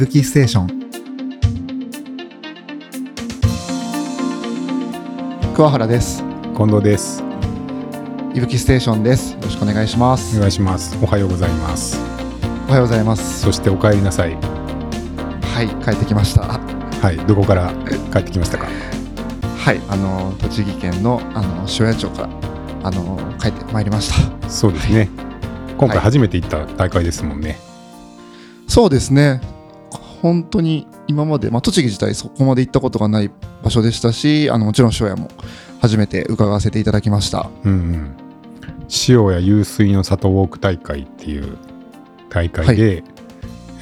ぶきステーション。桑原です。近藤です。いぶきステーションです。よろしくお願いします。お願いします。おはようございます。おはようございます。そしてお帰りなさい。はい帰ってきました。はいどこから帰ってきましたか？はいあの栃木県のあの塩谷町からあの帰ってまいりました。そうですね、今回初めて行った大会ですもんね、そうですね本当に今まで、まあ、栃木自体そこまで行ったことがない場所でしたしあのもちろん塩谷も初めて伺わせていただきました。うんうん。塩や湧水の里ウォーク大会っていう大会で、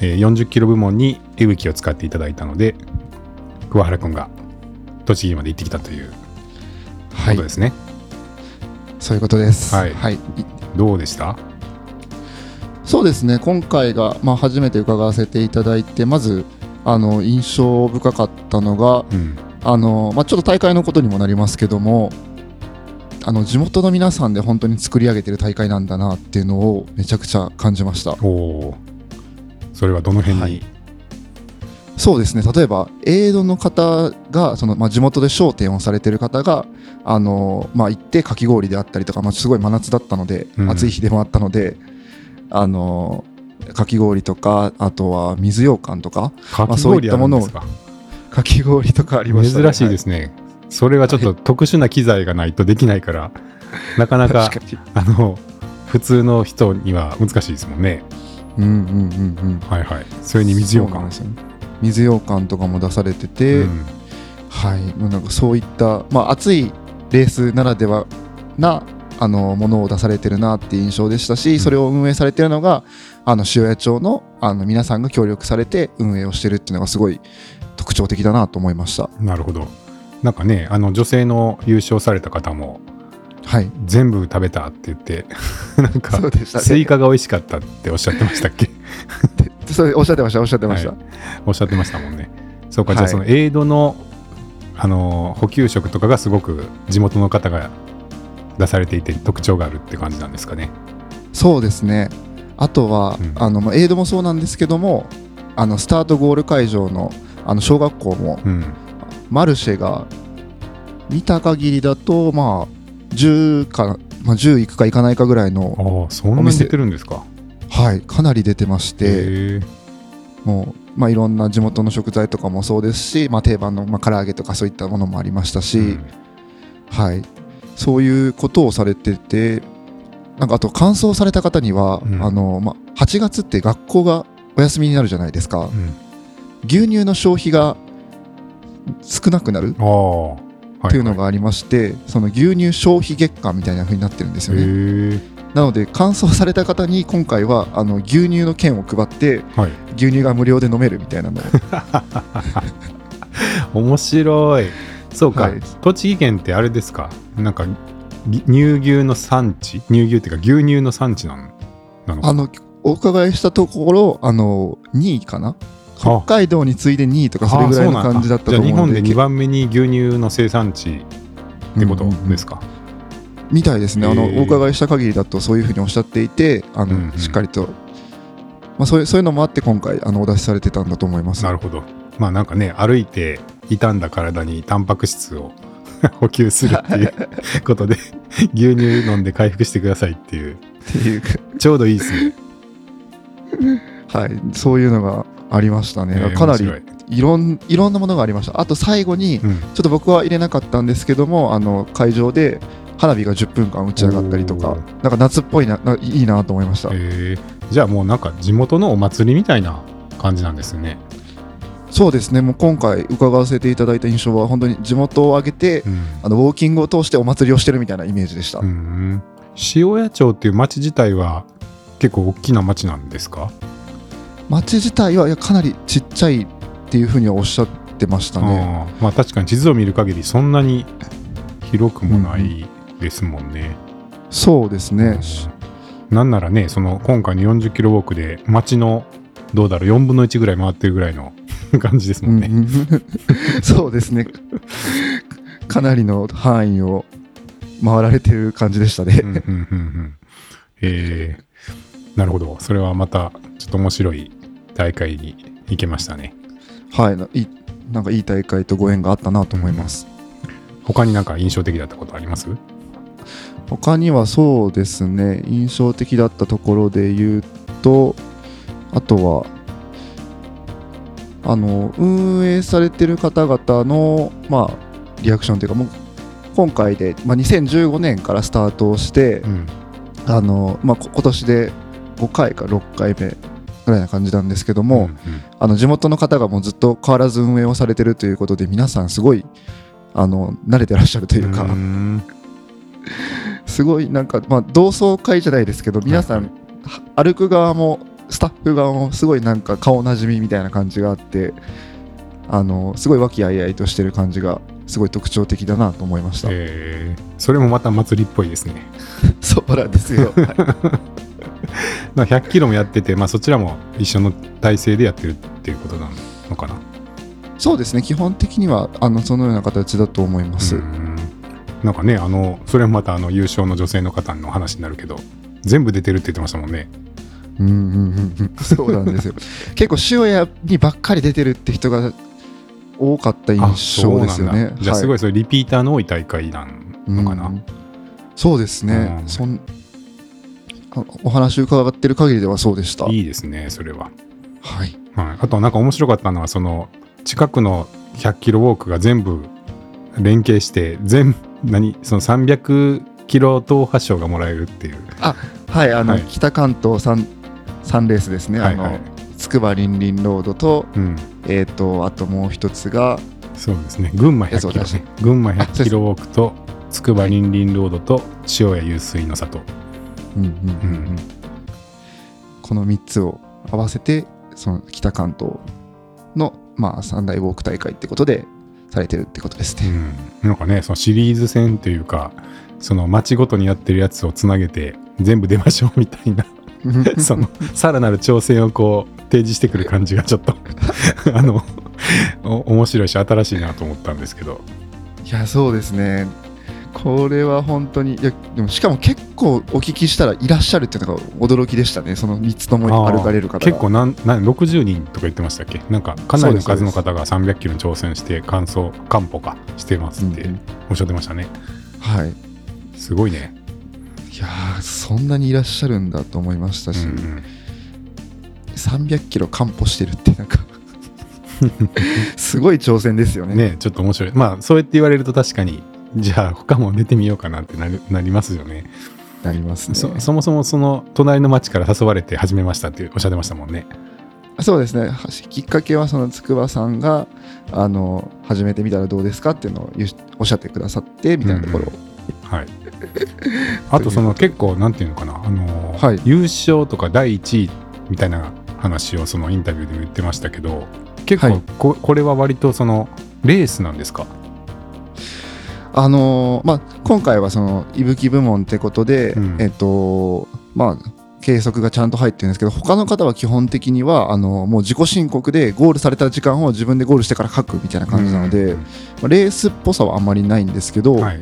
えー40キロ部門にエブキを使っていただいたので桑原君が栃木まで行ってきたというはい。ことですね、そういうことです。はい。はい、い。どうでした？そうですね。今回が、まあ、初めて伺わせていただいてまずあの印象深かったのがうん。あの、まあ、ちょっと大会のことにもなりますけどもあの地元の皆さんで本当に作り上げてる大会なんだなっていうのをめちゃくちゃ感じました。おおそれはどの辺に、はい。そうですね。例えばエイドの方がその、まあ、地元で商店をされてる方があの、まあ、行ってかき氷であったりとか、まあ、すごい真夏だったので、うん。暑い日でもあったのであのかき氷とかあとは水羊羹とかかきまあそうい氷ったものをか、かき氷とかありましたね、珍しいですね、それはちょっと特殊な機材がないとできないから、なかなはい、か確かに。あの普通の人には難しいですもんね。うんうんうんうん。はいはい。それに水羊羹そうなんですよね。水羊羹とかも出されてて、うん。はい、もうなんかそういった、まあ、暑いレースならではなあのものを出されてるなっていう印象でしたし、ん。それを運営されてるのがあの塩谷町のあの皆さんが協力されて運営をしてるっていうのがすごい特徴的だなと思いました。なるほど。なんかねあの女性の優勝された方もはい、全部食べたって言って なんかそうでしたね。スイカが美味しかったっておっしゃってましたっけ？それおっしゃってましたおっしゃってました。はい。おっしゃってましたもんね。そうか、じゃあはい。そのエイドのあの補給食とかがすごく地元の方が出されていて特徴があるって感じなんですかね。そうですね。あとは、うん。あのまあエイドもそうなんですけどもあのスタートゴール会場のあの小学校もうん。マルシェが見た限りだとまあ10か、まあ、10いくかいかないかぐらいの、ああそんなに出てるんですか。はい、かなり出てましてもう、まあ、いろんな地元の食材とかもそうですし、まあ、定番の、まあ、唐揚げとかそういったものもありましたし、うん。はい、そういうことをされててなんかあと完走された方には、うん。あのまあ、8月って学校がお休みになるじゃないですか。うん。牛乳の消費が少なくなるっていうのがありまして、その牛乳消費月間みたいな風になってるんですよね。なので乾燥された方に今回はあの牛乳の券を配ってはい。牛乳が無料で飲めるみたいなのを。面白い。そうか、はい。栃木県ってあれですか？なんかぎ乳牛の産地？乳牛っていうか牛乳の産地なのなのかあのお伺いしたところあの2位かな？北海道に次いで2位とかそれぐらいの感じだったとじゃあ日思うので本で2番目に牛乳の生産地ってことですか、みたいですね。あのお伺いした限りだとそういうふうにおっしゃっていてあの、うんうん。しっかりと、まあ、そういうそういうのもあって今回あのお出しされてたんだと思います。なるほど。まあなんかね歩いて傷んだ体にタンパク質を 補給するっていうことで牛乳飲んで回復してくださいっていう。っていう。ちょうどいいですね、はい。そういうのがありましたね、えーかなりい。いろんいろんなものがありました。あと最後に、うん。ちょっと僕は入れなかったんですけどもあの会場で花火が10分間打ち上がったりとかなんか夏っぽいなないいなと思いました、えー。じゃあもうなんか地元のお祭りみたいな感じなんですね。そうですね。もう今回伺わせていただいた印象は本当に地元を挙げてうん。あのウォーキングを通してお祭りをしてるみたいなイメージでした、うん。塩谷町っていう町自体は結構大きな町なんですか、街自体はいやかなりちっちゃいっていうふうにはおっしゃってましたね。まあ確かに地図を見る限りそんなに広くもないですもんね。そうですね、うん。なんならねその今回の40キロウォークで町のどうだろう4分の1ぐらい回ってるぐらいの 感じですもんね。うん そうですね。かなりの範囲を回られてる感じでしたね、うんうんうんうん。えーなるほど。それはまたちょっと面白い大会に行けましたね。はい。ないいなんかいい大会とご縁があったなと思います、他になんか印象的だったことあります？他にはそうですね。印象的だったところで言うとあとはあの運営されてる方々のまあリアクションというかもう今回で、まあ、2015年からスタートをして、うん。あのまあ、こ今年で5回か6回目ぐらいな感じなんですけども、んん。あの地元の方がもうずっと変わらず運営をされてるということで皆さんすごいあの慣れてらっしゃるというか、ーん。すごいなんか、まあ、同窓会じゃないですけど皆さん、歩く側もスタッフ側もすごいなんか顔なじみみたいな感じがあってあのすごい和気あいあいとしてる感じがすごい特徴的だなと思いました、えー。それもまた祭りっぽいですね。そうなんですよ、はい。まあ100キロもやってて、まあ、そちらも一緒の体制でやってるっていうことなのかな。そうですね。基本的にはあのそのような形だと思います、ん。なんかね、あの、それもまたあの優勝の女性の方の話になるけど、全部出てるって言ってましたもんね。うんうんうん、そうなんですよ。結構塩屋にばっかり出てるって人が多かった印象ですよね。じゃあすごいそれリピーターの多い大会なんのかな、うん、そうですね、うん、そんお話伺ってる限りではそうでした。いいですねそれは。はい、はい、あとなんか面白かったのはその近くの100キロウォークが全部連携して全何？その300キロ党発賞がもらえるっていう。あはい。あの、はい、北関東さん3レースですね、つくばりんりんロードと,、えーと、あともう一つがそうですね。群馬100キロ、ね、群馬100キロウォークとつくばりんりんロードと塩谷湧水の里、この3つを合わせてその北関東の、まあ、三大ウォーク大会ってことでされてるってことですね、うん、なんかねそのシリーズ戦というかその町ごとにやってるやつをつなげて全部出ましょうみたいなそのさらなる挑戦をこう提示してくる感じがちょっと あのお面白いし新しいなと思ったんですけど。いやそうですね。これは本当にいやでもしかも結構お聞きしたらいらっしゃるっていうのが驚きでしたね。その3つとも歩かれる方が。結構なんなん60人とか言ってましたっけ？なんかかなりの数の方が300キロに挑戦して完走完歩かしてますってうんうん。おっしゃってましたね、はい。すごいね、いやーそんなにいらっしゃるんだと思いましたし、うんうん。300キロ完歩してるってなんかすごい挑戦ですよね。ねちょっと面白い。まあそうやって言われると確かにじゃあ他も出てみようかなってなるなりますよね。なりますね。そそもそもその隣の町から誘われて始めましたっておっしゃってましたもんね。そうですね。はきっかけはその筑波さんがあの始めてみたらどうですかっていうのをおっしゃってくださってみたいなところを、はい。あとその結構なんていうのかなあのーはい。優勝とか第1位みたいな話をそのインタビューでも言ってましたけど結構はい。こ,、これは割とそのレースなんですか？あのーまあ、今回はそのいぶき部門ってことで、うん。えっとまあ計測がちゃんと入ってるんですけど他の方は基本的にはあのもう自己申告でゴールされた時間を自分でゴールしてから書くみたいな感じなので、うん。まあレースっぽさはあんまりないんですけど、はい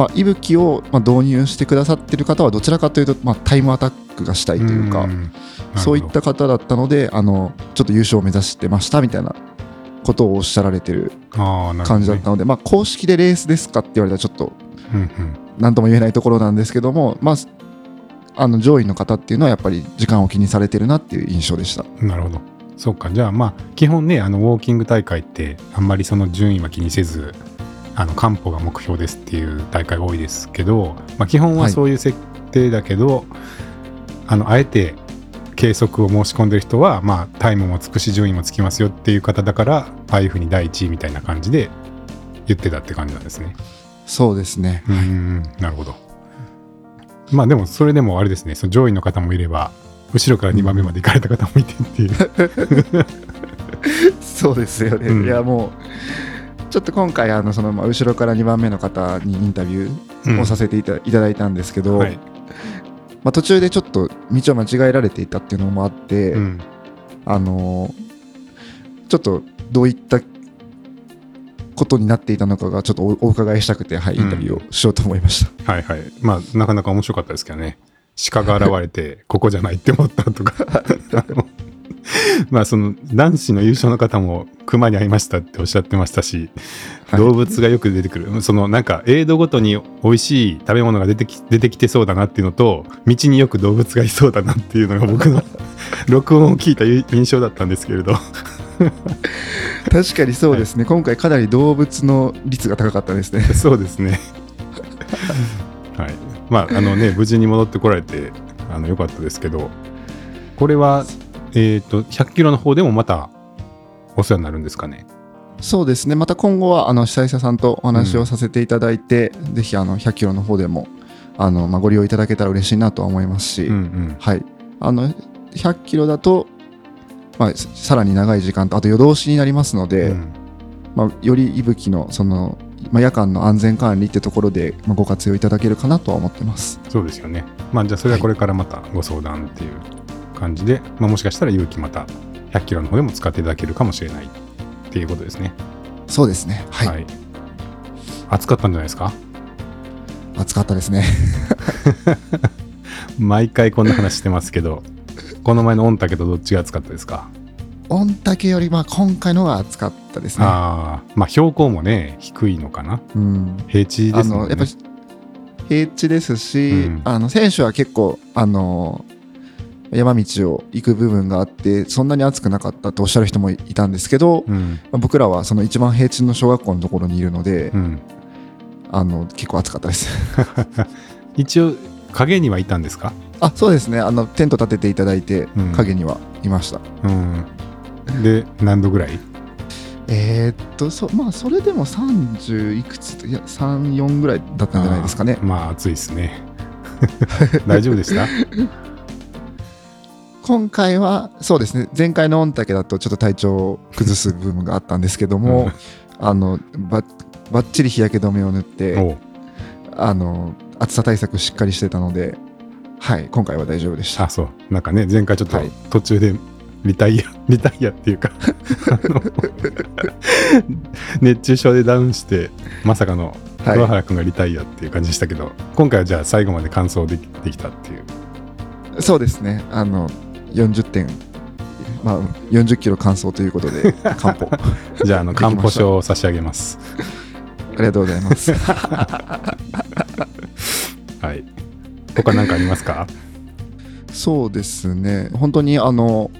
まあ、いぶきをまあ導入してくださってる方はどちらかというと、まあ、タイムアタックがしたいというか、ん。そういった方だったのであのちょっと優勝を目指してましたみたいなことをおっしゃられてる感じだったので、まあ、公式でレースですかって言われたらちょっと何とも言えないところなんですけども、まあ、あの上位の方っていうのはやっぱり時間を気にされてるなっていう印象でした。なるほど。そうか。じゃあまあ基本ねあのウォーキング大会ってあんまりその順位は気にせずあの完歩が目標ですっていう大会が多いですけど、まあ、基本はそういう設定だけど、あのあえて計測を申し込んでる人は、まあ、タイムもつくし順位もつきますよっていう方だからああいうふうに第1位みたいな感じで言ってたって感じなんですね。そうですね。うーんなるほど。まあでもそれでもあれですねその上位の方もいれば後ろから2番目まで行かれた方もいてっていう。そうですよね。うんいやもうちょっと今回あのそのまあ後ろから2番目の方にインタビューをさせていた,、だいたんですけど、はいまあ、途中でちょっと道を間違えられていたっていうのもあって、うんあのーちょっとどういったことになっていたのかがちょっとおお伺いしたくて、はい、インタビューをしようと思いました。はいはい。まあ、なかなか面白かったですけどね。鹿が現れて、ここじゃないって思ったとか、まあその男子の優勝の方も熊に会いましたっておっしゃってましたし、はい。動物がよく出てくる。そのなんかエイドごとに美味しい食べ物が出てき出てきてそうだなっていうのと道によく動物がいそうだなっていうのが僕の 録音を聞いた印象だったんですけれど。確かにそうですね、今回かなり動物の率が高かったですね。そうですね。はい。まああのね無事に戻ってこられてあのよかったですけどこれはえっ、と100キロの方でもまたお世話になるんですかね？そうですね、また今後はあの主催者さんとお話をさせていただいて、ぜひあの100キロの方でもあの、まあ、ご利用いただけたら嬉しいなとは思いますし、うんうん。はい、あの100キロだと、まあ、ささらに長い時間と、あと夜通しになりますので、うん。まあ、より息吹のその、まあ、夜間の安全管理ってところで、まあ、ご活用いただけるかなとは思ってます。そうですよね。まあじゃあそれはこれからまたご相談っていう感じで、まあ、もしかしたら勇気また100キロの方でも使っていただけるかもしれない。っていうことですね。そうですね、はい、暑かったんじゃないですか？暑かったですね。毎回こんな話してますけど、この前の御嶽とどっちが暑かったですか、御嶽よりまあ今回のが暑かったですね。ああ、まあ標高もね、低いのかな？うん。平地ですもんね。あのやっぱり平地ですし、うん。あの選手は結構あの山道を行く部分があってそんなに暑くなかったとおっしゃる人もいたんですけど、うん、まあ僕らはその一番平地の小学校のところにいるので、うん。あの結構暑かったです。一応、影にはいたんですか？あそうですね。あのテント立てていただいてうん。影にはいました、うん。で、何度ぐらい？えーっとそまあそれでも30いくついや34ぐらいだったんじゃないですかね。まあ暑いですね。大丈夫でした？今回はそうですね。前回の御嶽だとちょっと体調を崩す部分があったんですけども、あのばばっちり日焼け止めを塗ってあの暑さ対策しっかりしてたのではい今回は大丈夫でした。あ、そう。なんかね、前回ちょっとはい。途中でリタイア、リタイアっていうか 熱中症でダウンして、まさかのはい。桑原君がリタイアっていう感じでしたけど、今回はじゃあ最後まで完走できできたっていう。そうですね。あの40点。まあ40キロ完走ということで完歩。あ じゃあ、あの、できました。完歩証を差し上げます。りがとうございます。はい。他何かありますか？そうですね。本当にあの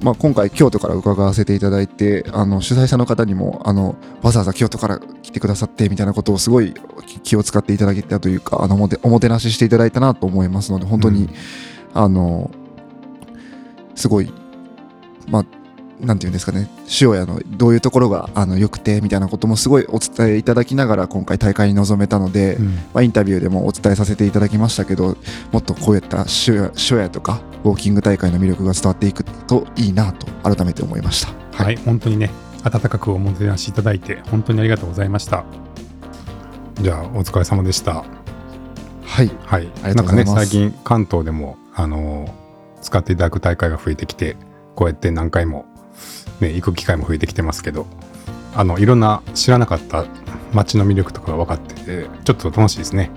まあ、今回京都から伺わせていただいてあの主催者の方にもあのわざわざ京都から来てくださってみたいなことをすごい気を使っていただけたというかあのおもておもてなししていただいたなと思いますので本当に、うん。あのすごいまあなんていうんですかね塩屋のどういうところがあの良くてみたいなこともすごいお伝えいただきながら今回大会に臨めたので、うんまあ、インタビューでもお伝えさせていただきましたけどもっとこういった塩屋とかウォーキング大会の魅力が伝わっていくといいなと改めて思いました。はい、本当にね、温かくおもてなしいただいて、本当にありがとうございました。じゃあ、お疲れ様でした。はい、はい。ありがとうございますなんかね、最近関東でも、あのー使っていただく大会が増えてきて、こうやって何回も、ね、行く機会も増えてきてますけど、あの、いろんな知らなかった街の魅力とかが分かってて、ちょっと楽しいですね。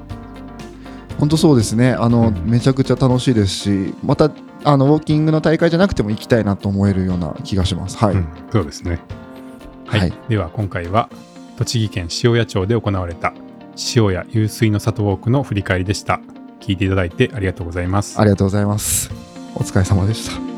本当そうですねあの、うんめちゃくちゃ楽しいですしまたあのウォーキングの大会じゃなくても行きたいなと思えるような気がします。はい、うん、そうですね。はい。はいでは、今回は、栃木県塩谷町で行われた、塩谷湧水の里ウォークの振り返りでした。聞いていただいてありがとうございます。ありがとうございます。お疲れ様でした。